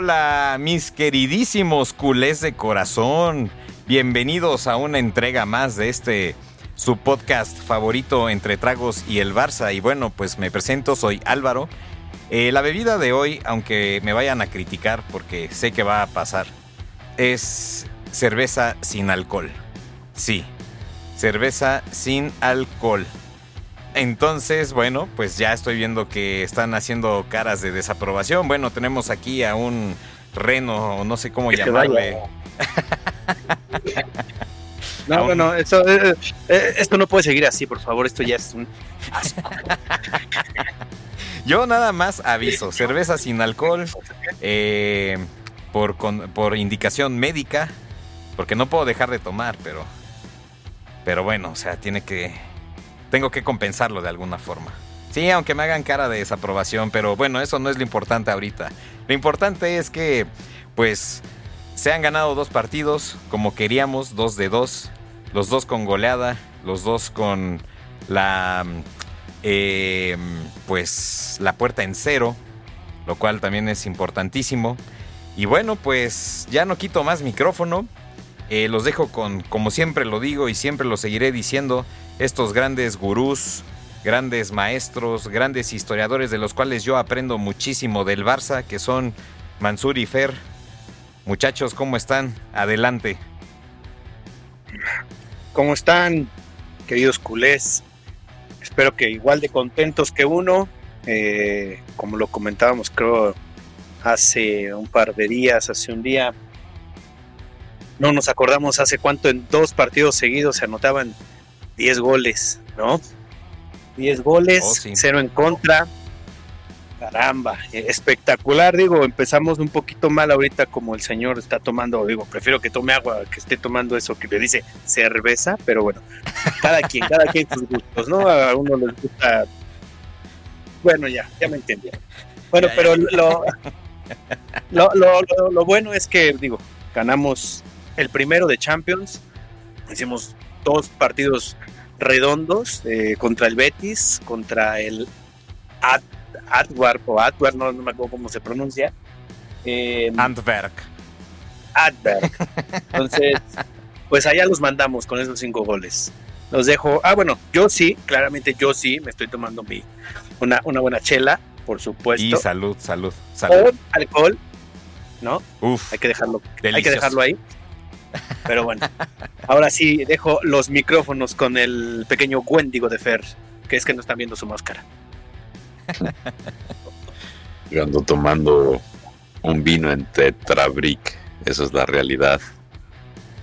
Hola, mis queridísimos culés de corazón. Bienvenidos a una entrega más de este su podcast favorito entre tragos y el Barça. Y bueno, pues me presento, soy Álvaro. Eh, la bebida de hoy, aunque me vayan a criticar porque sé que va a pasar, es cerveza sin alcohol. Sí, cerveza sin alcohol. Entonces, bueno, pues ya estoy viendo que están haciendo caras de desaprobación. Bueno, tenemos aquí a un reno, no sé cómo llamarle. no, no, no, esto, eh, eh, esto no puede seguir así, por favor. Esto ya es un Yo nada más aviso, cerveza sin alcohol, eh, por, por indicación médica, porque no puedo dejar de tomar, pero, pero bueno, o sea, tiene que, tengo que compensarlo de alguna forma. Sí, aunque me hagan cara de desaprobación, pero bueno, eso no es lo importante ahorita. Lo importante es que, pues, se han ganado dos partidos como queríamos, dos de dos, los dos con goleada, los dos con la, eh, pues, la puerta en cero, lo cual también es importantísimo. Y bueno, pues ya no quito más micrófono. Eh, los dejo con, como siempre lo digo y siempre lo seguiré diciendo, estos grandes gurús, grandes maestros, grandes historiadores de los cuales yo aprendo muchísimo del Barça, que son Mansur y Fer. Muchachos, ¿cómo están? Adelante. ¿Cómo están, queridos culés? Espero que igual de contentos que uno. Eh, como lo comentábamos, creo, hace un par de días, hace un día. No nos acordamos hace cuánto en dos partidos seguidos se anotaban 10 goles, ¿no? 10 goles, oh, cero en contra. Caramba, eh, espectacular, digo, empezamos un poquito mal ahorita como el señor está tomando, digo, prefiero que tome agua que esté tomando eso que le dice cerveza, pero bueno, cada quien, cada quien sus gustos, ¿no? A uno les gusta, bueno, ya, ya me entendí. Bueno, pero lo, lo, lo, lo bueno es que, digo, ganamos el primero de Champions, hicimos dos partidos redondos eh, contra el Betis, contra el Adwerp o Adwerp, no, me acuerdo cómo se pronuncia. Eh, Antwerp. Adwerp. Entonces, pues allá los mandamos con esos cinco goles. Los dejo. Ah, bueno, yo sí, claramente yo sí, me estoy tomando mi una, una buena chela, por supuesto. Y salud, salud, salud. alcohol, ¿no? Uf. Hay que dejarlo, hay que dejarlo ahí. Pero bueno, ahora sí dejo los micrófonos con el pequeño Wendigo de Fer, que es que no están viendo su máscara. Yo ando tomando un vino en Tetrabric, eso es la realidad.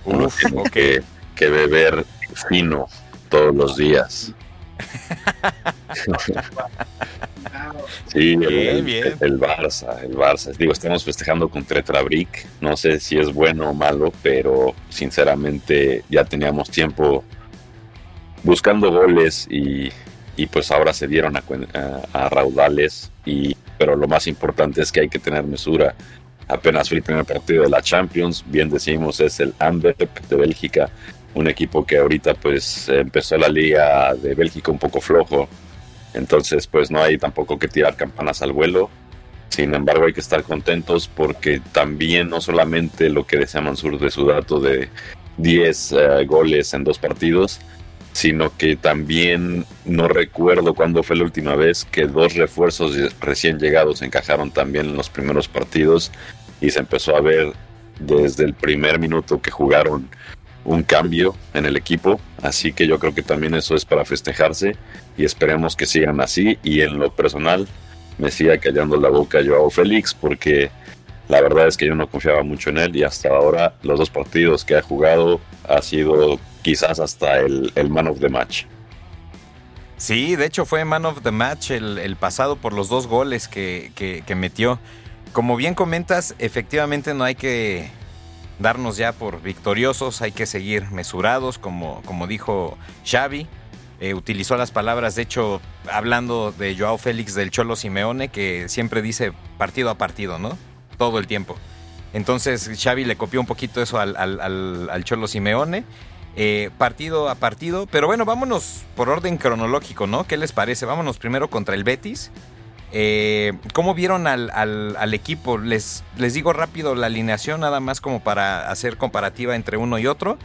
Uno tiene que, que beber fino todos los días. sí, el, Barça, el Barça. Digo, estamos festejando con Tetrabric. No sé si es bueno o malo, pero sinceramente ya teníamos tiempo buscando goles y, pues ahora se dieron a, raudales. Y, pero lo más importante es que hay que tener mesura. Apenas fue el primer partido de la Champions, bien decimos, es el Antwerp de Bélgica un equipo que ahorita pues empezó la liga de Bélgica un poco flojo, entonces pues no hay tampoco que tirar campanas al vuelo. Sin embargo hay que estar contentos porque también no solamente lo que decía Mansur de su dato de 10 eh, goles en dos partidos, sino que también no recuerdo cuándo fue la última vez que dos refuerzos recién llegados encajaron también en los primeros partidos y se empezó a ver desde el primer minuto que jugaron un cambio en el equipo, así que yo creo que también eso es para festejarse y esperemos que sigan así y en lo personal me siga callando la boca Joao Félix porque la verdad es que yo no confiaba mucho en él y hasta ahora los dos partidos que ha jugado ha sido quizás hasta el, man of the match. Sí, de hecho fue man of the match el, pasado por los dos goles que, que metió. Como bien comentas, efectivamente no hay que darnos ya por victoriosos, hay que seguir mesurados, como, como dijo Xavi. Eh, utilizó las palabras, de hecho, hablando de Joao Félix del Cholo Simeone, que siempre dice partido a partido, ¿no? Todo el tiempo. Entonces Xavi le copió un poquito eso al, al, Cholo Simeone. Eh, partido a partido. Pero bueno, vámonos por orden cronológico, ¿no? ¿Qué les parece? Vámonos primero contra el Betis. Eh, ¿Cómo vieron al, al, equipo? Les, les digo rápido la alineación, nada más como para hacer comparativa entre uno y otro.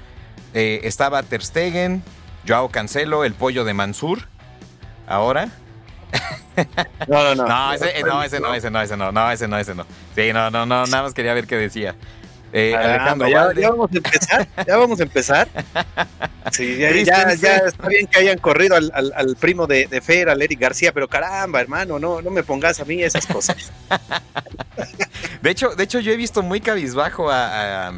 Eh, estaba Ter Stegen, Joao Cancelo, el pollo de Mansur. Ahora. No, no, no. no, ese, no, ese no, ese no, ese no, no, ese no, ese no. Sí, no, no, no, nada más quería ver qué decía. Eh, Alejandro, ya, vamos a empezar, ya vamos a empezar. Sí, ya, ya, está bien que hayan corrido al, al, primo de, de, Fer, al Eric García, pero caramba, hermano, no, no me pongas a mí esas cosas. de hecho, de hecho, yo he visto muy cabizbajo a,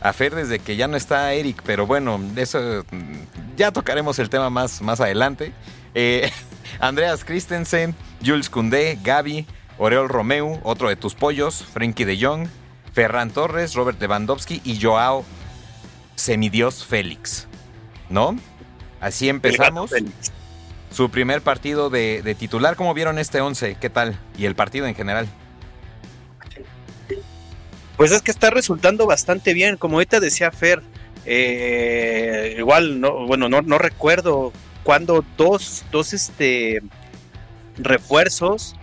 a, Fer desde que ya no está Eric, pero bueno, eso ya tocaremos el tema más, más adelante. Eh, Andreas Christensen, Jules Koundé, Gaby, Oreol Romeu, otro de tus pollos, Frankie de Jong, Ferran Torres, Robert Lewandowski y Joao Semidios Félix. ¿No? Así empezamos. Su primer partido de, titular. ¿Cómo vieron este 11? ¿Qué tal? Y el partido en general. Pues es que está resultando bastante bien. Como ahorita decía Fer, eh, igual, no, bueno, no, no recuerdo cuando dos, dos este, refuerzos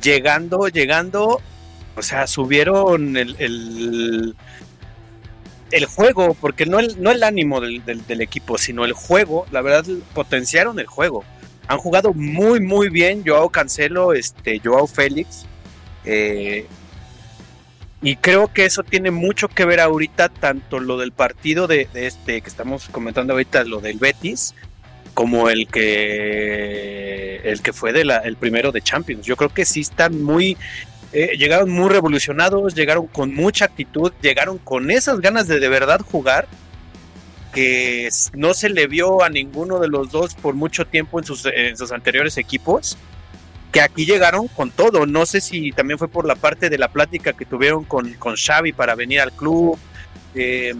llegando, llegando, o sea, subieron el, el, juego, porque no el, no el ánimo del, del, equipo, sino el juego, la verdad, potenciaron el juego. Han jugado muy, muy bien Joao Cancelo, este, Joao Félix. Eh, y creo que eso tiene mucho que ver ahorita, tanto lo del partido de, este que estamos comentando ahorita, lo del Betis, como el que el que fue de el primero de Champions. Yo creo que sí están muy eh, llegaron muy revolucionados, llegaron con mucha actitud, llegaron con esas ganas de de verdad jugar que no se le vio a ninguno de los dos por mucho tiempo en sus, anteriores equipos, que aquí llegaron con todo. No sé si también fue por la parte de la plática que tuvieron con, con Xavi para venir al club. Eh,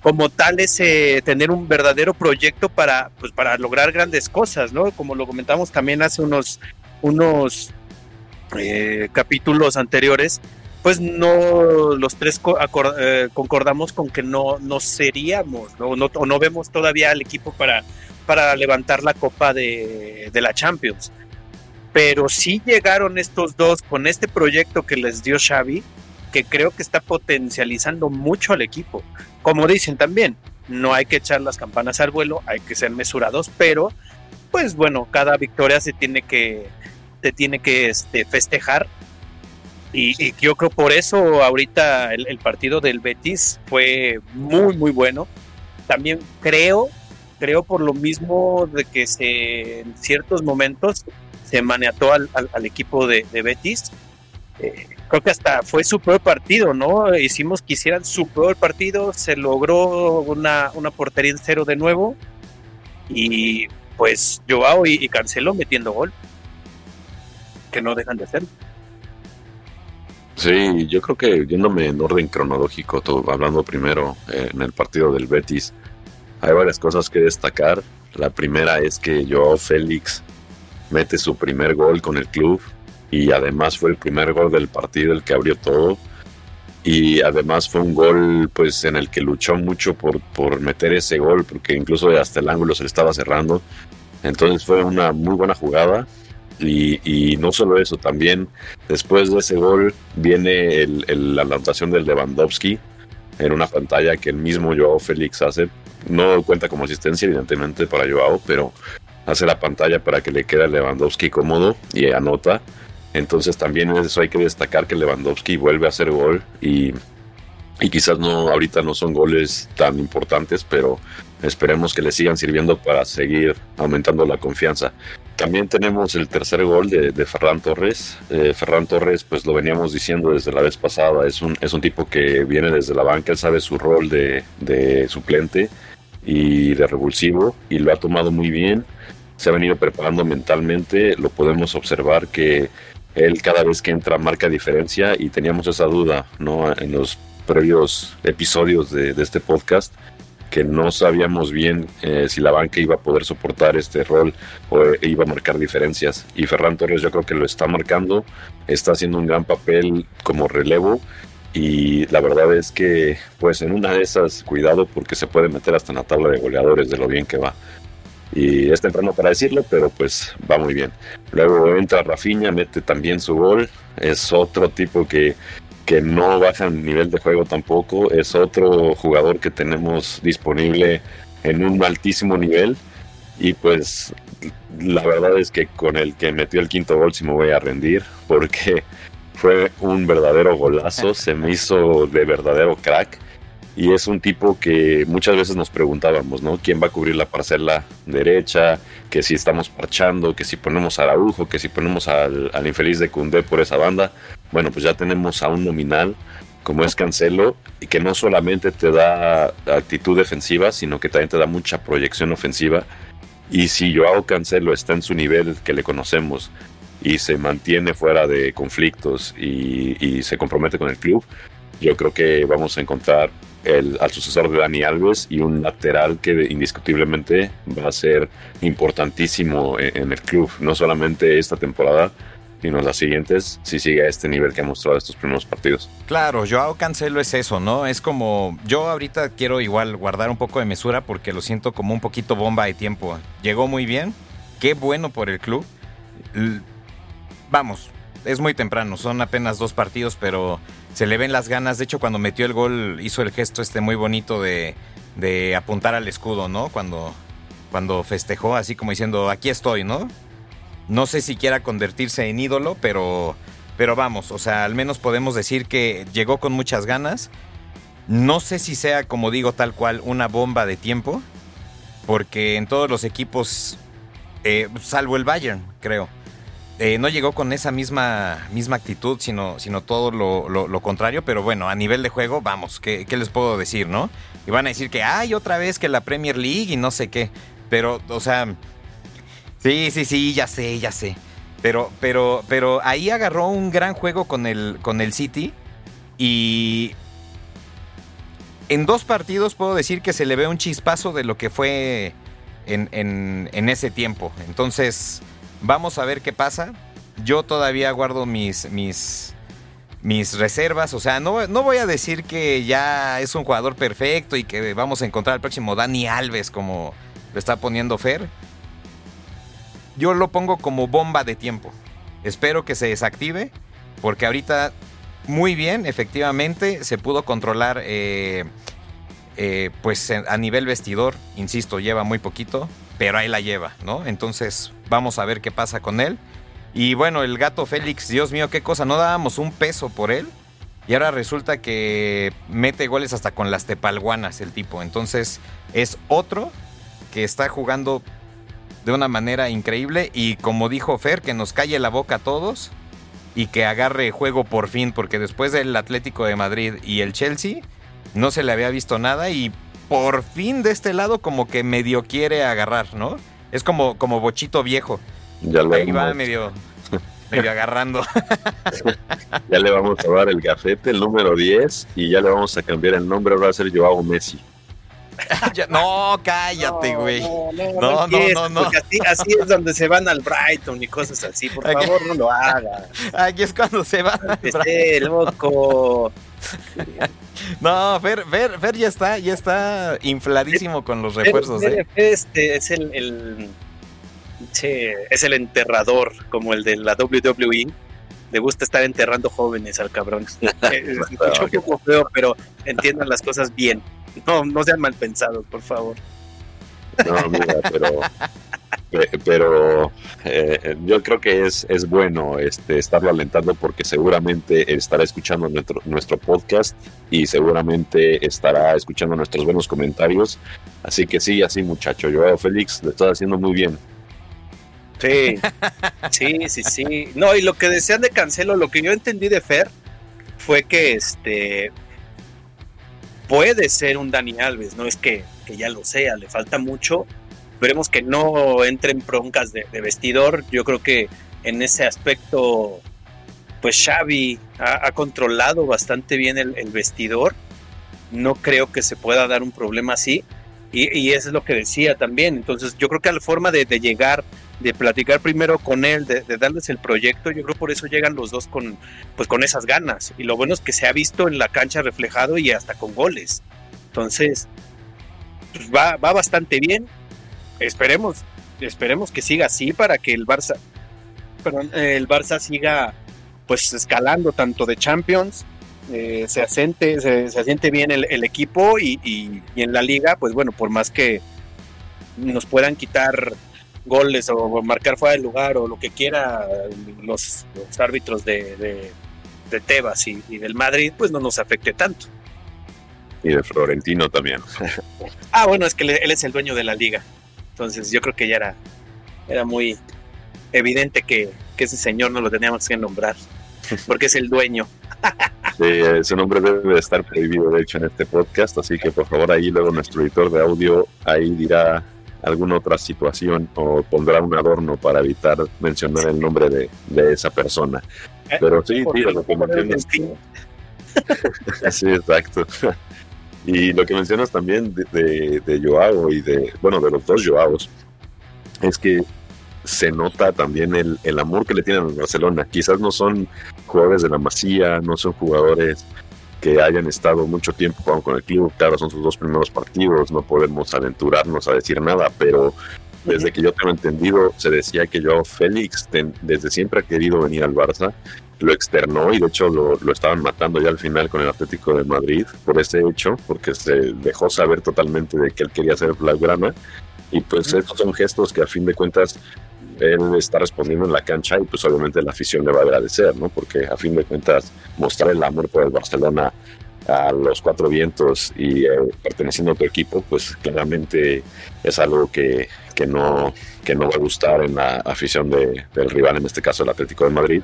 como tal es tener un verdadero proyecto para, pues, para lograr grandes cosas, ¿no? Como lo comentamos también hace unos, unos eh, capítulos anteriores, pues no los tres eh, concordamos con que no, no seríamos, o no vemos todavía al equipo para, para levantar la copa de, de la Champions. Pero sí llegaron estos dos con este proyecto que les dio Xavi, que creo que está potencializando mucho al equipo. Como dicen también, no hay que echar las campanas al vuelo, hay que ser mesurados, pero pues bueno, cada victoria se tiene que, se tiene que este, festejar. Y, yo creo por eso ahorita el, partido del Betis fue muy, muy bueno. También creo, creo por lo mismo de que en ciertos momentos se maniató al, equipo de, Betis. Eh, creo que hasta fue su peor partido, ¿no? Hicimos que hicieran su peor partido, se logró una, una portería en cero de nuevo y pues Joao y, canceló metiendo gol, que no dejan de hacerlo. Sí, yo creo que yéndome en orden cronológico, todo, hablando primero eh, en el partido del Betis, hay varias cosas que destacar. La primera es que Joao Félix mete su primer gol con el club y además fue el primer gol del partido el que abrió todo y además fue un gol pues en el que luchó mucho por, por meter ese gol porque incluso hasta el ángulo se le estaba cerrando entonces fue una muy buena jugada y, no solo eso también después de ese gol viene la anotación del Lewandowski en una pantalla que el mismo Joao Félix hace. No cuenta como asistencia evidentemente para Joao pero hace la pantalla para que le quede a Lewandowski cómodo y anota. Entonces también eso hay que destacar que Lewandowski vuelve a hacer gol y, y quizás no ahorita no son goles tan importantes, pero esperemos que le sigan sirviendo para seguir aumentando la confianza. También tenemos el tercer gol de, Ferran Torres. Eh, Ferran Torres, pues lo veníamos diciendo desde la vez pasada, es un, es un tipo que viene desde la banca, él sabe su rol de, de suplente y de revulsivo y lo ha tomado muy bien. Se ha venido preparando mentalmente, lo podemos observar que él cada vez que entra marca diferencia y teníamos esa duda ¿no? en los previos episodios de, este podcast que no sabíamos bien eh, si la banca iba a poder soportar este rol o iba a marcar diferencias. Y Ferran Torres yo creo que lo está marcando, está haciendo un gran papel como relevo y la verdad es que pues en una de esas cuidado porque se puede meter hasta en la tabla de goleadores de lo bien que va. y es temprano para decirlo, pero pues va muy bien. Luego entra Rafinha, mete también su gol, es otro tipo que, que no baja el nivel de juego tampoco, es otro jugador que tenemos disponible en un altísimo nivel. Y pues la verdad es que con el que metió el quinto gol sí me voy a rendir porque fue un verdadero golazo, se me hizo de verdadero crack y es un tipo que muchas veces nos preguntábamos, ¿no? ¿Quién va a cubrir la parcela derecha? Que si estamos parchando, que si ponemos a Araujo, que si ponemos al, infeliz de Cundé por esa banda. Bueno, pues ya tenemos a un nominal como es Cancelo y que no solamente te da actitud defensiva, sino que también te da mucha proyección ofensiva. Y si Joao Cancelo está en su nivel que le conocemos y se mantiene fuera de conflictos y, y se compromete con el club, yo creo que vamos a encontrar el, al sucesor de Dani Alves y un lateral que indiscutiblemente va a ser importantísimo en, el club, no solamente esta temporada, sino las siguientes, si sigue a este nivel que ha mostrado estos primeros partidos. Claro, Joao Cancelo es eso, ¿no? Es como, yo ahorita quiero igual guardar un poco de mesura porque lo siento como un poquito bomba de tiempo. Llegó muy bien, qué bueno por el club. Vamos, es muy temprano, son apenas dos partidos, pero se le ven las ganas. De hecho, cuando metió el gol, hizo el gesto este muy bonito de, apuntar al escudo, ¿no? Cuando, cuando festejó, así como diciendo, aquí estoy, ¿no? No sé si quiera convertirse en ídolo, pero, pero vamos, o sea, al menos podemos decir que llegó con muchas ganas. No sé si sea, como digo, tal cual, una bomba de tiempo, porque en todos los equipos, eh, salvo el Bayern, creo eh, no llegó con esa misma, misma actitud, sino, sino todo lo, contrario. Pero bueno, a nivel de juego, vamos, ¿qué, les puedo decir, no? Y van a decir que hay otra vez que la Premier League y no sé qué. Pero, o sea, sí, sí, sí, ya sé, ya sé. Pero, pero, pero ahí agarró un gran juego con el, con el City. Y en dos partidos puedo decir que se le ve un chispazo de lo que fue en, en ese tiempo. Entonces Vamos a ver qué pasa. Yo todavía guardo mis, mis, reservas. O sea, no, no voy a decir que ya es un jugador perfecto y que vamos a encontrar al próximo Dani Alves como lo está poniendo Fer. Yo lo pongo como bomba de tiempo. Espero que se desactive porque ahorita muy bien, efectivamente, se pudo controlar eh, eh, pues a nivel vestidor, insisto, lleva muy poquito, pero ahí la lleva, ¿no? Entonces vamos a ver qué pasa con él. Y bueno, el gato Félix, Dios mío, qué cosa, no dábamos un peso por él. Y ahora resulta que mete goles hasta con las tepalguanas el tipo. Entonces es otro que está jugando de una manera increíble. Y como dijo Fer, que nos calle la boca a todos y que agarre juego por fin. Porque después del Atlético de Madrid y el Chelsea no se le había visto nada. Y por fin de este lado como que medio quiere agarrar, ¿no? Es como, como bochito viejo. Ya lo Ahí va medio, medio agarrando. ya le vamos a dar el gafete, el número 10, y ya le vamos a cambiar el nombre, ahora va a ser Joao Messi. no, cállate, güey. No, no, no, no. Así, así, es donde se van al Brighton y cosas así. Por favor, no lo hagas. Aquí es cuando se van al Brighton. loco. No, Fer, Fer, ya está, ya está infladísimo con los refuerzos. ¿eh? Este es el, es el enterrador, como el de la WWE. Le gusta estar enterrando jóvenes al cabrón. Escucho un poco feo, pero entiendan las cosas bien. No, no sean mal pensados, por favor. No, mira, pero pero eh, yo creo que es, es bueno este, estarlo alentando porque seguramente estará escuchando nuestro, nuestro podcast y seguramente estará escuchando nuestros buenos comentarios. Así que sí, así muchacho, yo Félix, lo estás haciendo muy bien. Sí, sí, sí, sí. No, y lo que decían de Cancelo, lo que yo entendí de Fer fue que este puede ser un Dani Alves, no es que, que ya lo sea, le falta mucho, Esperemos que no entren broncas de, vestidor. Yo creo que en ese aspecto, pues Xavi ha, controlado bastante bien el, vestidor. No creo que se pueda dar un problema así. Y, eso es lo que decía también. Entonces, yo creo que la forma de, llegar, de platicar primero con él, de, darles el proyecto, yo creo por eso llegan los dos con, pues, con esas ganas. Y lo bueno es que se ha visto en la cancha reflejado y hasta con goles. Entonces, pues va, va bastante bien esperemos, esperemos que siga así para que el Barça, perdón, el Barça siga pues escalando tanto de Champions, eh, se asiente, se, asiente bien el, equipo y, en la liga, pues bueno, por más que nos puedan quitar goles o marcar fuera del lugar o lo que quiera los, árbitros de, de, Tebas y, del Madrid, pues no nos afecte tanto. Y de Florentino también. ah, bueno, es que él es el dueño de la liga. Entonces yo creo que ya era, era muy evidente que, que ese señor no lo teníamos que nombrar, porque es el dueño. Sí, ese nombre debe estar prohibido, de hecho, en este podcast, así que por favor ahí luego nuestro editor de audio ahí dirá alguna otra situación o pondrá un adorno para evitar mencionar el nombre de, de esa persona. Eh, Pero sí, sí, lo que mencionas. sí, exacto. Y lo que mencionas también de, de, Joao y de, bueno, de los dos Joaos, es que se nota también el, el amor que le tienen a Barcelona. Quizás no son jugadores de la masía, no son jugadores que hayan estado mucho tiempo jugando con el club. Claro, son sus dos primeros partidos, no podemos aventurarnos a decir nada, pero desde que yo tengo entendido, se decía que yo, Félix, desde siempre ha querido venir al Barça, lo externó y de hecho lo, lo, estaban matando ya al final con el Atlético de Madrid por ese hecho, porque se dejó saber totalmente de que él quería ser Blaugrana. Y pues estos son gestos que a fin de cuentas él está respondiendo en la cancha y pues obviamente la afición le va a agradecer, ¿no? Porque a fin de cuentas mostrar el amor por el Barcelona a los cuatro vientos y eh, perteneciendo a tu equipo, pues claramente es algo que, que, no, que no va a gustar en la afición de, del rival, en este caso el Atlético de Madrid.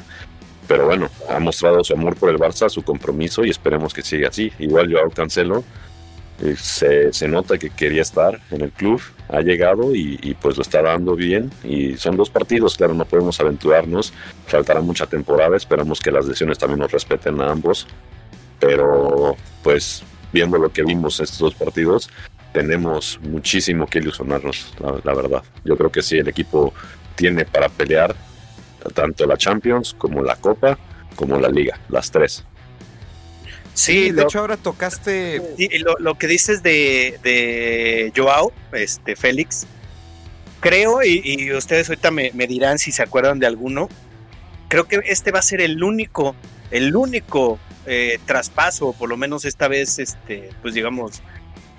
Pero bueno, ha mostrado su amor por el Barça, su compromiso y esperemos que siga así. Igual yo Cancelo se, se, nota que quería estar en el club, ha llegado y, pues lo está dando bien. Y son dos partidos, claro, no podemos aventurarnos, faltará mucha temporada, esperamos que las lesiones también nos respeten a ambos. Pero pues viendo lo que vimos estos dos partidos, tenemos muchísimo que ilusionarnos, la verdad. Yo creo que sí, el equipo tiene para pelear tanto la Champions como la Copa como la Liga, las tres. Sí, de hecho ahora tocaste... lo, que dices de, de, Joao, este Félix, creo, y, ustedes ahorita me, dirán si se acuerdan de alguno, creo que este va a ser el único, el único eh, traspaso, por lo menos esta vez, este, pues digamos,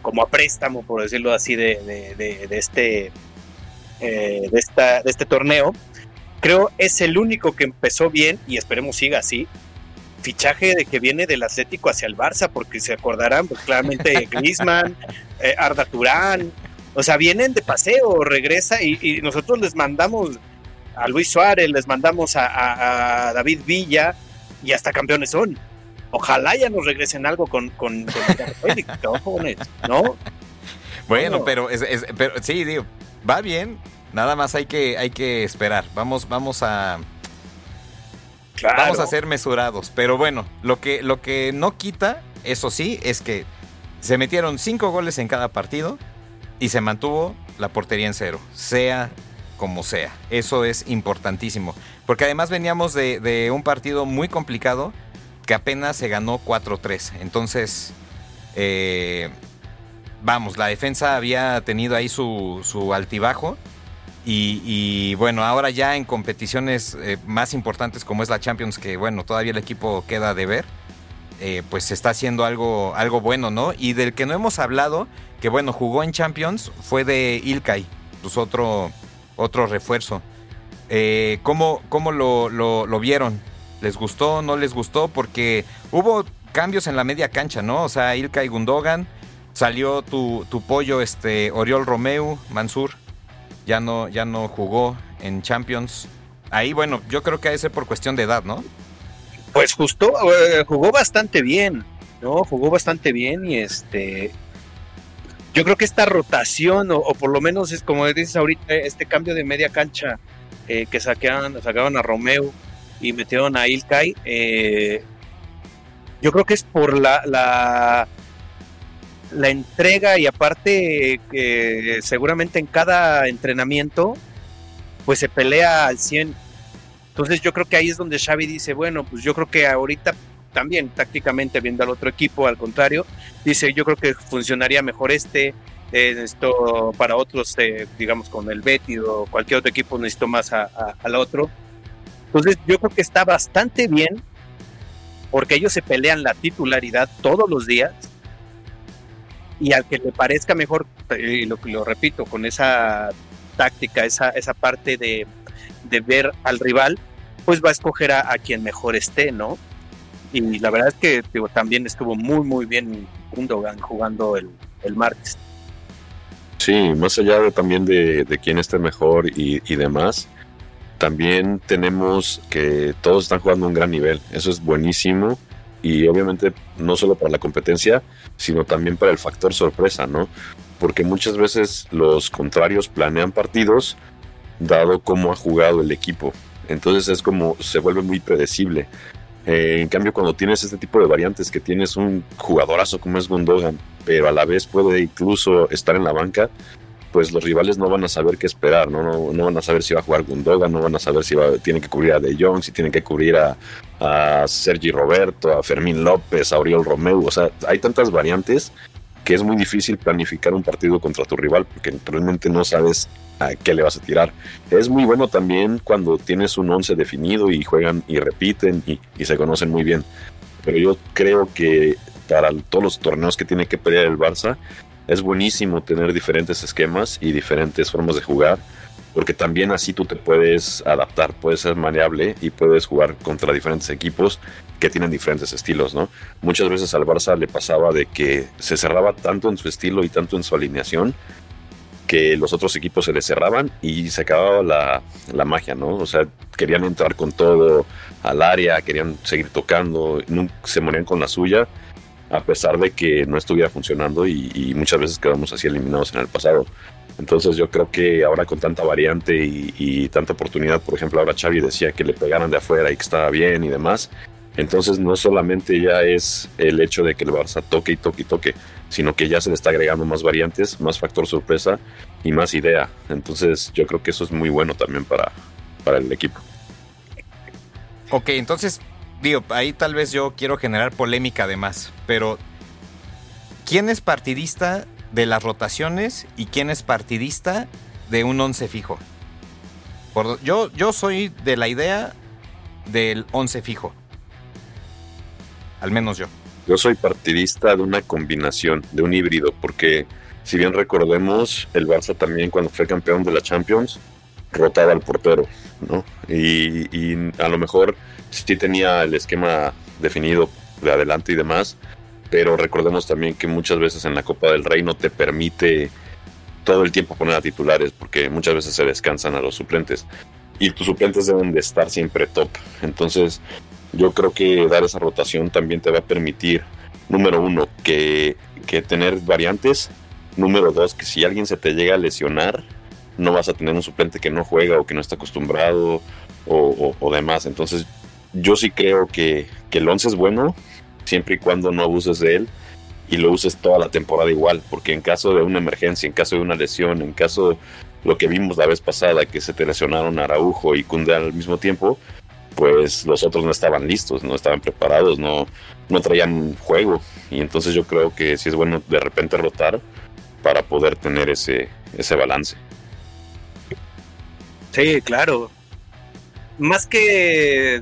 como a préstamo, por decirlo así, de, de, este, eh, de, esta, de este torneo. Creo es el único que empezó bien y esperemos siga así fichaje de que viene del Atlético hacia el Barça, porque se acordarán, pues claramente Griezmann, eh, Arda Turán, o sea, vienen de paseo, regresa y, nosotros les mandamos a Luis Suárez, les mandamos a, David Villa y hasta campeones son. Ojalá ya nos regresen algo con, con, ¿no? Bueno, pero, es, pero sí, digo, va bien, nada más hay que, hay que esperar. Vamos, vamos a Vamos a ser mesurados. Pero bueno, lo que, lo que no quita, eso sí, es que se metieron cinco goles en cada partido y se mantuvo la portería en cero, sea como sea. Eso es importantísimo. Porque además veníamos de, un partido muy complicado que apenas se ganó 4-3. Entonces, eh, vamos, la defensa había tenido ahí su, su altibajo y, bueno, ahora ya en competiciones eh, más importantes como es la Champions, que bueno, todavía el equipo queda de ver, eh, pues se está haciendo algo, algo bueno, ¿no? Y del que no hemos hablado, que bueno, jugó en Champions, fue de Ilkay, pues otro, otro refuerzo. Eh, ¿Cómo, cómo lo, lo, vieron? ¿Les gustó? ¿No les gustó? Porque hubo cambios en la media cancha, ¿no? O sea, Ilkay Gundogan, salió tu, tu pollo, este, Oriol Romeu, Mansur ya no, ya no jugó en Champions. Ahí, bueno, yo creo que a ese por cuestión de edad, ¿no? Pues justo, eh, jugó bastante bien, ¿no? Jugó bastante bien y este. Yo creo que esta rotación, o, por lo menos es como dices ahorita, este cambio de media cancha eh, que saqueaban, sacaban a Romeo y metieron a Ilkay, eh, yo creo que es por la la entrega y aparte que seguramente en cada entrenamiento pues se pelea al 100. Entonces yo creo que ahí es donde Xavi dice, bueno, pues yo creo que ahorita también tácticamente viendo al otro equipo, al contrario, dice, yo creo que funcionaría mejor este, eh, para otros, eh, digamos, con el Betis o cualquier otro equipo necesito más al otro. Entonces yo creo que está bastante bien porque ellos se pelean la titularidad todos los días y al que le parezca mejor, y lo, lo repito, con esa táctica, esa, esa parte de, ver al rival, pues va a escoger a, quien mejor esté, ¿no? Y la verdad es que también estuvo muy, muy bien Gundogan jugando el, el martes. Sí, más allá de, también de, de quién esté mejor y, y demás, también tenemos que todos están jugando a un gran nivel. Eso es buenísimo. Y obviamente no solo para la competencia, sino también para el factor sorpresa, ¿no? Porque muchas veces los contrarios planean partidos dado cómo ha jugado el equipo. Entonces es como se vuelve muy predecible. Eh, en cambio, cuando tienes este tipo de variantes, que tienes un jugadorazo como es Gundogan, pero a la vez puede incluso estar en la banca, pues los rivales no van a saber qué esperar, ¿no? No, van a saber si va a jugar Gundogan, no van a saber si va, tienen que cubrir a De Jong, si tienen que cubrir a, a Sergi Roberto, a Fermín López, a Oriol Romeu, o sea, hay tantas variantes que es muy difícil planificar un partido contra tu rival porque realmente no sabes a qué le vas a tirar. Es muy bueno también cuando tienes un once definido y juegan y repiten y, y se conocen muy bien. Pero yo creo que para todos los torneos que tiene que pelear el Barça, es buenísimo tener diferentes esquemas y diferentes formas de jugar, porque también así tú te puedes adaptar, puedes ser maleable y puedes jugar contra diferentes equipos que tienen diferentes estilos, ¿no? Muchas veces al Barça le pasaba de que se cerraba tanto en su estilo y tanto en su alineación que los otros equipos se le cerraban y se acababa la, la magia, ¿no? O sea, querían entrar con todo al área, querían seguir tocando, se morían con la suya a pesar de que no estuviera funcionando y, muchas veces quedamos así eliminados en el pasado. Entonces yo creo que ahora con tanta variante y, tanta oportunidad, por ejemplo, ahora Xavi decía que le pegaran de afuera y que estaba bien y demás. Entonces no solamente ya es el hecho de que el Barça toque y toque y toque, sino que ya se le está agregando más variantes, más factor sorpresa y más idea. Entonces yo creo que eso es muy bueno también para, para el equipo. Ok, entonces digo, ahí tal vez yo quiero generar polémica además, pero ¿quién es partidista de las rotaciones y quién es partidista de un once fijo? yo, yo soy de la idea del once fijo. Al menos yo. Yo soy partidista de una combinación, de un híbrido, porque si bien recordemos, el Barça también cuando fue campeón de la Champions, rotaba al portero, ¿no? Y, a lo mejor sí tenía el esquema definido de adelante y demás, pero recordemos también que muchas veces en la Copa del Rey no te permite todo el tiempo poner a titulares, porque muchas veces se descansan a los suplentes. Y tus suplentes deben de estar siempre top. Entonces, yo creo que dar esa rotación también te va a permitir, número uno, que, que tener variantes. Número dos, que si alguien se te llega a lesionar, no vas a tener un suplente que no juega o que no está acostumbrado o, demás. Entonces, yo sí creo que, el 11 es bueno siempre y cuando no abuses de él y lo uses toda la temporada igual, porque en caso de una emergencia, en caso de una lesión, en caso de lo que vimos la vez pasada, que se te lesionaron Araujo y Cunde al mismo tiempo, pues los otros no estaban listos, no estaban preparados, no, no traían juego. Y entonces yo creo que sí es bueno de repente rotar para poder tener ese, ese balance. Sí, claro. Más que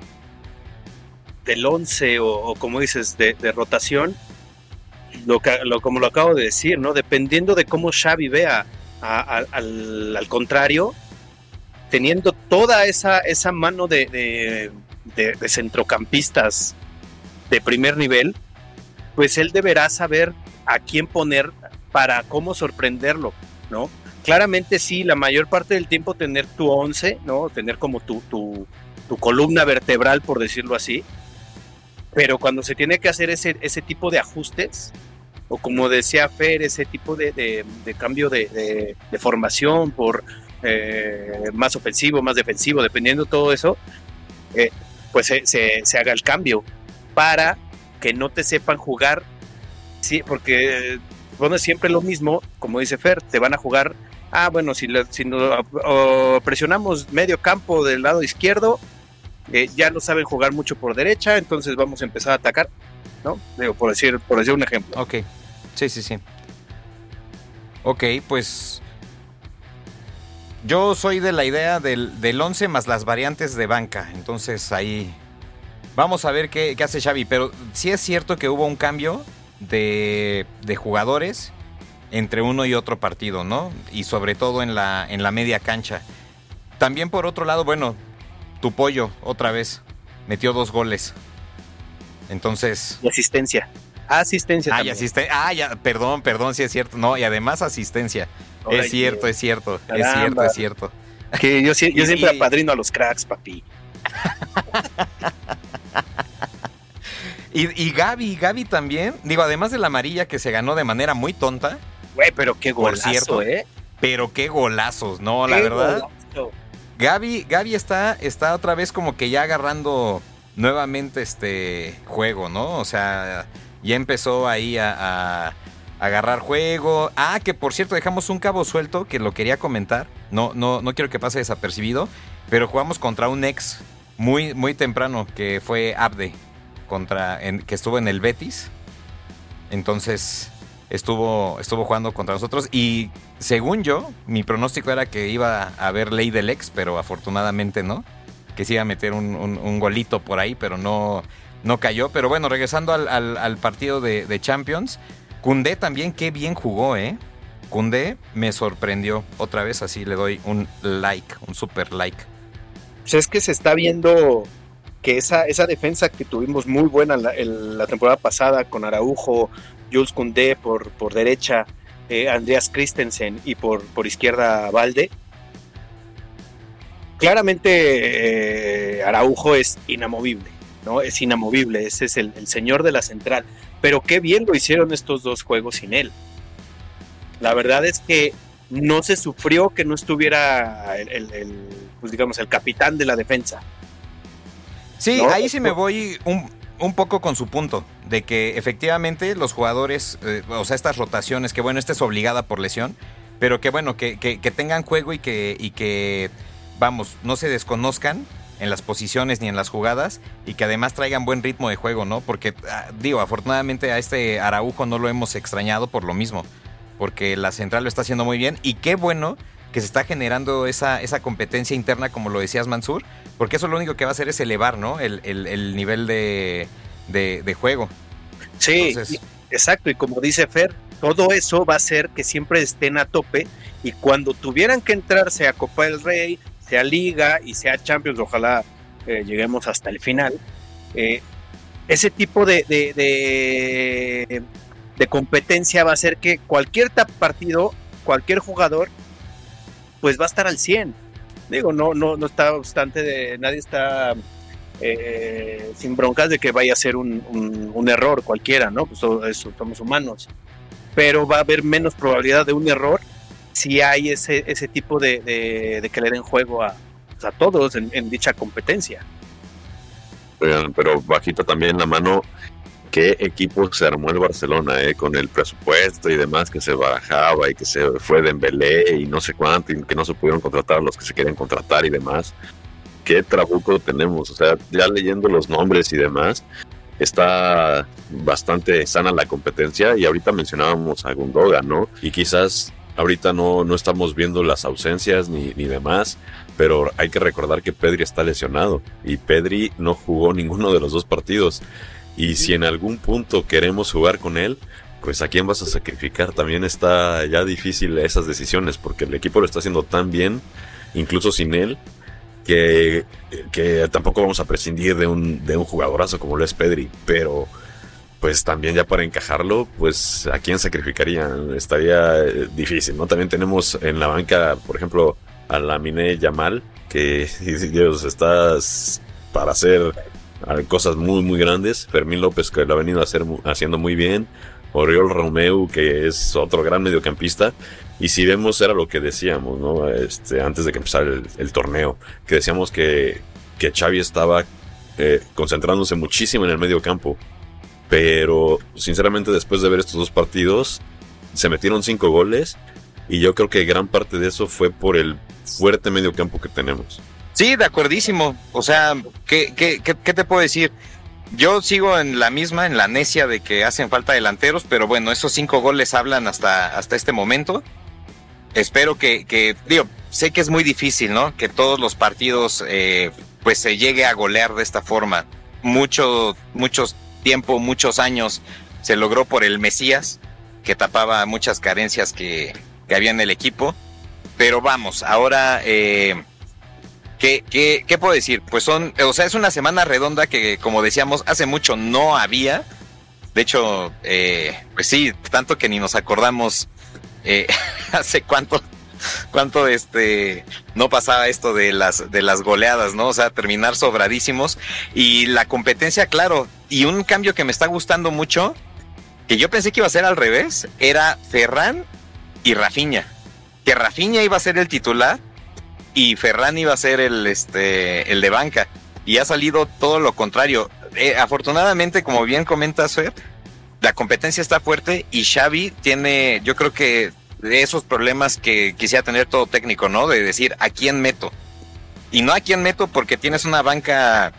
del 11 o, como dices, de, rotación, lo, lo, como lo acabo de decir, ¿no? Dependiendo de cómo Xavi vea al, contrario, teniendo toda esa, esa mano de, centrocampistas de primer nivel, pues él deberá saber a quién poner para cómo sorprenderlo, ¿no? claramente sí, la mayor parte del tiempo tener tu once, ¿no? Tener como tu, tu, columna vertebral, por decirlo así. Pero cuando se tiene que hacer ese, ese tipo de ajustes, o como decía Fer, ese tipo de, cambio de, formación por eh, más ofensivo, más defensivo, dependiendo de todo eso, eh, pues se, se, haga el cambio para que no te sepan jugar, sí, porque bueno, siempre lo mismo, como dice Fer, te van a jugar ah, bueno, si, si presionamos medio campo del lado izquierdo, ya no saben jugar mucho por derecha, entonces vamos a empezar a atacar, ¿no? Digo, por decir, por decir un ejemplo. Ok, sí, sí, sí. Ok, pues yo soy de la idea del, del 11 más las variantes de banca. Entonces ahí vamos a ver qué, hace Xavi. Pero sí es cierto que hubo un cambio de, de, jugadores entre uno y otro partido, ¿no? Y sobre todo en la, en la media cancha. También por otro lado, bueno, tu pollo otra vez metió dos goles. Entonces... Y asistencia. Asistencia. Ah, ah, ya, perdón, perdón, sí es cierto. No, y además asistencia. es cierto, es cierto, es cierto, es cierto. Que yo, yo siempre apadrino a los cracks, papi. y, y Gaby, Gaby también, digo, además de la amarilla que se ganó de manera muy tonta. Güey, pero qué golazo, cierto, ¿eh? Pero qué golazos, ¿no? La verdad. Gaby, Gaby está, está otra vez como que ya agarrando nuevamente este juego, ¿no? O sea, ya empezó ahí a, agarrar juego. Ah, que por cierto, dejamos un cabo suelto que lo quería comentar. No, no, no quiero que pase desapercibido. Pero jugamos contra un ex muy, muy temprano que fue Abde. Contra, que estuvo en el Betis. Entonces estuvo, estuvo jugando contra nosotros. Y según yo, mi pronóstico era que iba a haber ley del ex, pero afortunadamente no. Que se iba a meter un, un golito por ahí, pero no, no cayó. Pero bueno, regresando al, partido de, Champions, Cundé también qué bien jugó, ¿eh? Cundé me sorprendió. Otra vez así le doy un like, un super like. Pues es que se está viendo que esa, esa defensa que tuvimos muy buena la, la temporada pasada con Araujo, Jules Cundé por, por derecha, eh, Andreas Christensen y por, por izquierda Valde. Claramente eh, Araujo es inamovible es inamovible, ese es el, señor de la central. Pero qué bien lo hicieron estos dos juegos sin él. La verdad es que no se sufrió que no estuviera el, pues digamos, el capitán de la defensa. Sí, ahí sí me voy un, poco con su punto, de que efectivamente los jugadores, eh, o sea, estas rotaciones, que bueno, esta es obligada por lesión, pero que bueno, que, que tengan juego y que, y que, vamos, no se desconozcan en las posiciones ni en las jugadas y que además traigan buen ritmo de juego, ¿no? Porque, ah, digo, afortunadamente a este Araujo no lo hemos extrañado por lo mismo, porque la central lo está haciendo muy bien y qué bueno que se está generando esa, esa competencia interna, como lo decías Mansur, porque eso lo único que va a hacer es elevar, ¿no? El, nivel de, de, juego. Sí, exacto, y como dice Fer, todo eso va a hacer que siempre estén a tope y cuando tuvieran que entrarse a Copa del Rey, sea Liga y sea Champions, ojalá eh, lleguemos hasta el final. Eh, ese tipo de, de, de, competencia va a hacer que cualquier partido, cualquier jugador, pues va a estar al 100. Digo, no, no, no está obstante de nadie está eh, sin broncas de que vaya a ser un, un, error cualquiera, ¿no? Pues todo somos humanos. Pero va a haber menos probabilidad de un error si hay ese, ese tipo de, de, que le den juego a, pues, a todos en, dicha competencia. pero bajita también la mano, qué equipo se armó el Barcelona, eh, con el presupuesto y demás que se barajaba y que se fue de Embelé y no sé cuánto, y que no se pudieron contratar los que se quieren contratar y demás. Qué trabuco tenemos, o sea, ya leyendo los nombres y demás, está bastante sana la competencia y ahorita mencionábamos a Gundogan, ¿no? Y quizás Ahorita no, no estamos viendo las ausencias ni, ni demás, pero hay que recordar que Pedri está lesionado y Pedri no jugó ninguno de los dos partidos. Y si en algún punto queremos jugar con él, pues a quién vas a sacrificar. También está ya difícil esas decisiones porque el equipo lo está haciendo tan bien, incluso sin él, que, que tampoco vamos a prescindir de un, de un jugadorazo como lo es Pedri. Pero pues también ya para encajarlo, pues a quién sacrificarían, estaría eh, difícil, ¿no? También tenemos en la banca, por ejemplo, a la Mine Yamal, que Dios, estás para hacer cosas muy, muy grandes. Fermín López, que lo ha venido a hacer, haciendo muy bien. Oriol Romeu, que es otro gran mediocampista. Y si vemos, era lo que decíamos, ¿no? Este, antes de que empezara el, torneo, que decíamos que, que Xavi estaba eh, concentrándose muchísimo en el medio campo pero sinceramente después de ver estos dos partidos, se metieron cinco goles y yo creo que gran parte de eso fue por el fuerte medio campo que tenemos. Sí, de acuerdísimo. O sea, ¿qué, qué, qué, te puedo decir? Yo sigo en la misma, en la necia de que hacen falta delanteros, pero bueno, esos cinco goles hablan hasta, hasta este momento. espero que, que, digo, sé que es muy difícil, ¿no? Que todos los partidos, eh, pues se llegue a golear de esta forma. Mucho, muchos tiempo, muchos años se logró por el Mesías, que tapaba muchas carencias que, que había en el equipo. Pero vamos, ahora, eh, ¿qué, qué, qué puedo decir? Pues son, o sea, es una semana redonda que, como decíamos, hace mucho no había. De hecho, eh, pues sí, tanto que ni nos acordamos eh, hace cuánto, cuánto este no pasaba esto de las de las goleadas, ¿no? O sea, terminar sobradísimos y la competencia, claro, y un cambio que me está gustando mucho, que yo pensé que iba a ser al revés, era Ferran y Rafinha que Rafinha iba a ser el titular y Ferran iba a ser el, este, el de banca. Y ha salido todo lo contrario. Eh, afortunadamente, como bien comentas, Fer, la competencia está fuerte y Xavi tiene, yo creo que esos problemas que quisiera tener todo técnico, ¿no? De decir, ¿a quién meto? Y no a quién meto porque tienes una banca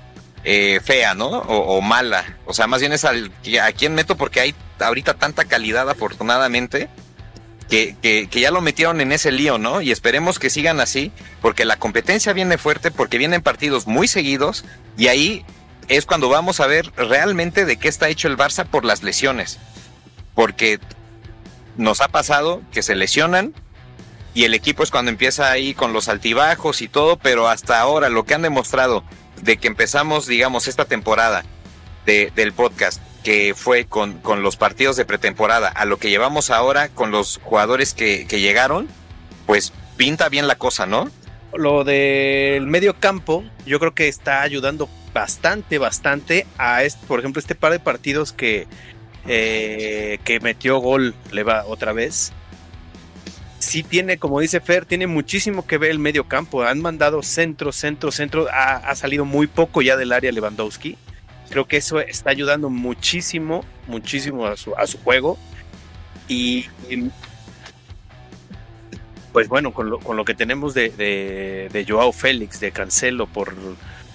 eh, fea, ¿no? O, o, mala. O sea, más bien es al, a quién meto porque hay ahorita tanta calidad, afortunadamente, que, que, ya lo metieron en ese lío, ¿no? Y esperemos que sigan así, porque la competencia viene fuerte, porque vienen partidos muy seguidos, y ahí es cuando vamos a ver realmente de qué está hecho el Barça por las lesiones. Porque nos ha pasado que se lesionan y el equipo es cuando empieza ahí con los altibajos y todo, pero hasta ahora lo que han demostrado de que empezamos, digamos, esta temporada de, del podcast que fue con, con, los partidos de pretemporada a lo que llevamos ahora con los jugadores que, que llegaron, pues pinta bien la cosa, ¿no? Lo del medio campo, yo creo que está ayudando bastante, bastante a, este, por ejemplo, este par de partidos que, eh, que metió gol le va otra vez. Sí tiene, como dice Fer, tiene muchísimo que ver el medio campo. Han mandado centro, centro, centro. Ha, ha salido muy poco ya del área Lewandowski Creo que eso está ayudando muchísimo, muchísimo a su, a su juego. Y, pues bueno, con lo, con lo que tenemos de, de, Joao Félix, de Cancelo por,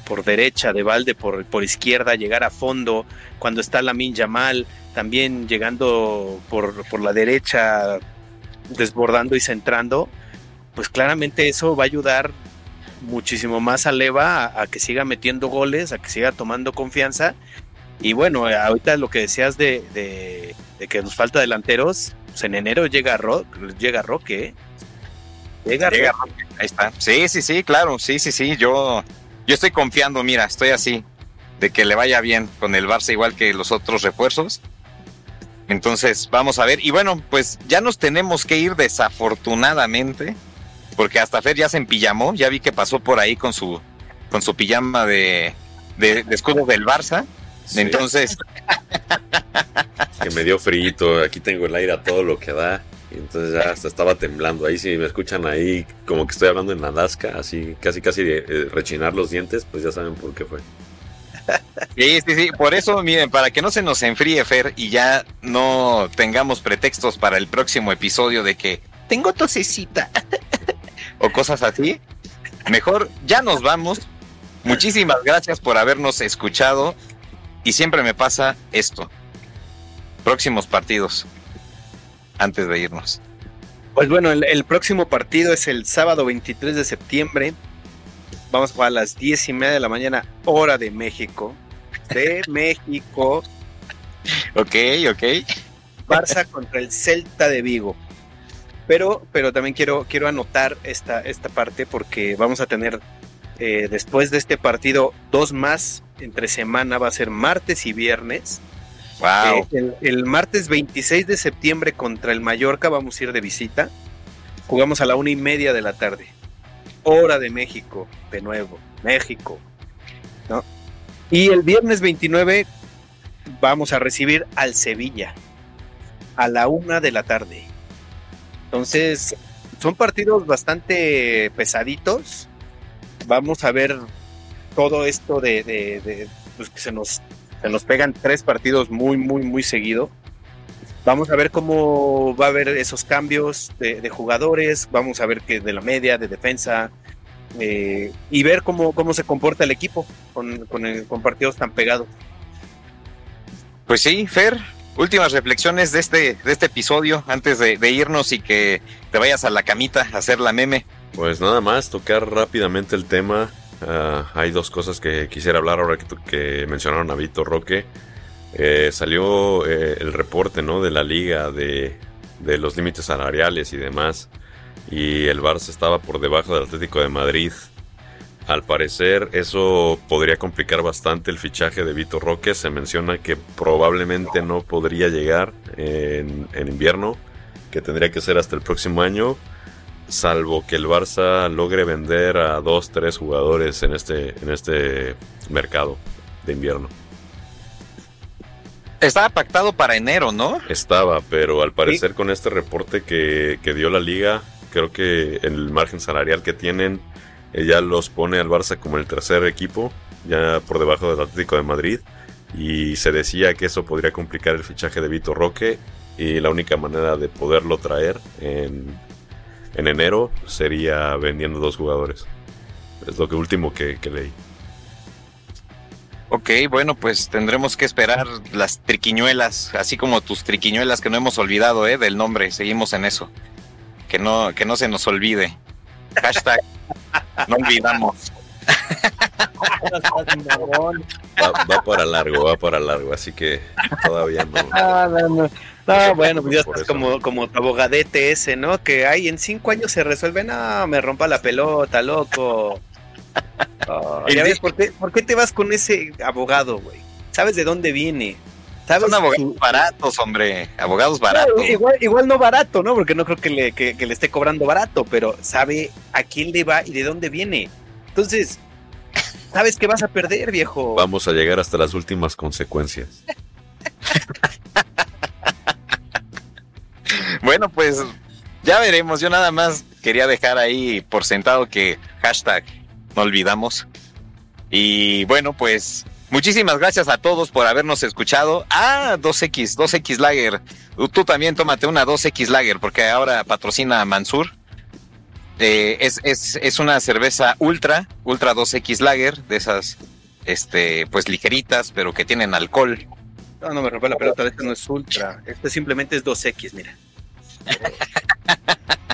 por derecha, de Valde por, por izquierda, llegar a fondo, cuando está Lamin Yamal, también llegando por, por la derecha, desbordando y centrando, pues claramente eso va a ayudar muchísimo más a Leva a, que siga metiendo goles, a que siga tomando confianza. Y bueno, ahorita lo que decías de, de, que nos falta delanteros, pues en enero llega, llega Roque. ¿eh? Llega, Roque. Ahí está. Sí, sí, sí, claro. Sí, sí, sí. Yo, yo estoy confiando, mira, estoy así, de que le vaya bien con el Barça igual que los otros refuerzos. Entonces, vamos a ver. Y bueno, pues ya nos tenemos que ir desafortunadamente porque hasta Fer ya se empillamó, ya vi que pasó por ahí con su, con su pijama de, de, escudo del Barça. Entonces. que me dio frito, aquí tengo el aire a todo lo que da. Y entonces ya hasta estaba temblando. Ahí si me escuchan ahí como que estoy hablando en Alaska, así casi casi de, rechinar los dientes, pues ya saben por qué fue. Sí, sí, sí. Por eso, miren, para que no se nos enfríe Fer y ya no tengamos pretextos para el próximo episodio de que tengo tosecita o cosas así, mejor ya nos vamos. Muchísimas gracias por habernos escuchado y siempre me pasa esto. Próximos partidos antes de irnos. Pues bueno, el, próximo partido es el sábado 23 de septiembre. Vamos a jugar a las 10 y media de la mañana, hora de México. De México. Ok, ok. Barça contra el Celta de Vigo. Pero, pero también quiero, quiero anotar esta, esta parte porque vamos a tener eh, después de este partido dos más entre semana, va a ser martes y viernes. Wow. Eh, el, martes 26 de septiembre contra el Mallorca vamos a ir de visita. Jugamos a la una y media de la tarde. Hora de México, de nuevo. México. ¿no? Y el viernes 29 vamos a recibir al Sevilla a la una de la tarde. Entonces, son partidos bastante pesaditos. Vamos a ver todo esto de, pues, que se nos, se nos pegan tres partidos muy, muy, muy seguido. Vamos a ver cómo va a haber esos cambios de, jugadores, vamos a ver que de la media, de defensa, eh, y ver cómo, cómo se comporta el equipo con, con, con partidos tan pegados. Pues sí, Fer, últimas reflexiones de este, de este episodio antes de, irnos y que te vayas a la camita a hacer la meme. Pues nada más, tocar rápidamente el tema. Ah, hay dos cosas que quisiera hablar ahora que, mencionaron a Vito Roque. Eh, salió eh, el reporte ¿no? de la liga de, de los límites salariales y demás. Y el Barça estaba por debajo del Atlético de Madrid. Al parecer eso podría complicar bastante el fichaje de Vito Roque. Se menciona que probablemente no podría llegar en, invierno, que tendría que ser hasta el próximo año, salvo que el Barça logre vender a dos, tres jugadores en este, en este mercado de invierno. Estaba pactado para enero, ¿no? Estaba, pero al parecer con este reporte que, que dio la liga, creo que el margen salarial que tienen ella los pone al Barça como el tercer equipo, ya por debajo del Atlético de Madrid. Y se decía que eso podría complicar el fichaje de Vito Roque. Y la única manera de poderlo traer en, enero sería vendiendo dos jugadores. Es lo que último que, leí. Ok, bueno, pues tendremos que esperar las triquiñuelas, así como tus triquiñuelas que no hemos olvidado, ¿eh? Del nombre, seguimos en eso. Que no, que no se nos olvide. Hashtag no olvidamos. Va, para largo, va para largo, así que todavía no. Ah, no, bueno, pues ya estás como, como tu abogadete ese, ¿no? Que hay en cinco años se resuelve, no, me rompa la pelota, loco. ¿por, qué, ¿Por qué te vas con ese abogado, güey? ¿Sabes de dónde viene? Son abogados baratos, hombre. Abogados baratos. igual, igual no barato, ¿no? Porque no creo que le, que, le esté cobrando barato, pero sabe a quién le va y de dónde viene. Entonces, sabes que vas a perder, viejo. Vamos a llegar hasta las últimas consecuencias. bueno, pues ya veremos. Yo nada más quería dejar ahí por sentado que hashtag no olvidamos. Y bueno, pues Muchísimas gracias a todos por habernos escuchado. Ah, 2X, 2X Lager. Tú también tómate una 2X Lager porque ahora patrocina Mansur. Eh, es, es, es, una cerveza ultra, ultra 2X Lager, de esas, este, pues ligeritas, pero que tienen alcohol. No, no me rompe la pelota, este no es ultra, este simplemente es 2X, mira.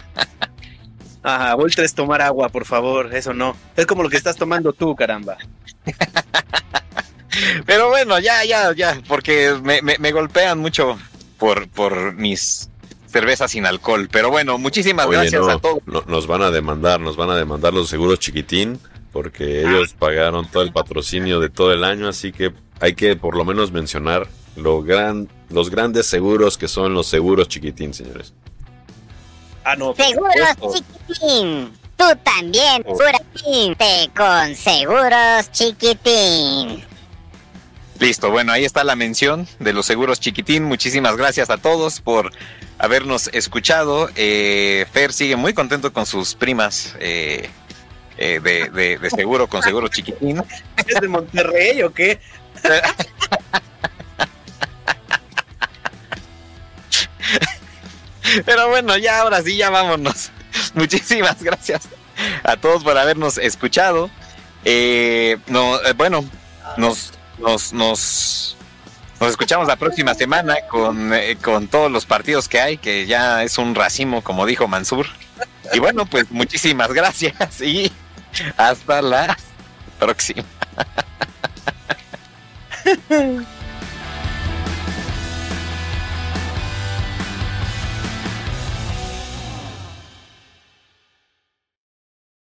Ajá, ultra es tomar agua, por favor, eso no. Es como lo que estás tomando tú, caramba. Pero bueno, ya, ya, ya, porque me, golpean mucho por, por mis cervezas sin alcohol. Pero bueno, muchísimas gracias a todos. nos van a demandar, nos van a demandar los seguros chiquitín, porque ellos pagaron todo el patrocinio de todo el año, así que hay que por lo menos mencionar lo gran, los grandes seguros que son los seguros chiquitín, señores. Ah, no. Seguros chiquitín. Tú también, oh. con seguros chiquitín. Listo, bueno, ahí está la mención de los seguros chiquitín. Muchísimas gracias a todos por habernos escuchado. Eh, Fer sigue muy contento con sus primas eh, eh, de, seguro, con seguro chiquitín. ¿Es de Monterrey o qué? Pero bueno, ya ahora sí, ya vámonos. Muchísimas gracias a todos por habernos escuchado. no, bueno, nos nos, nos, nos escuchamos la próxima semana con, eh, con todos los partidos que hay, que ya es un racimo, como dijo Mansur. Y bueno, pues muchísimas gracias y hasta la próxima.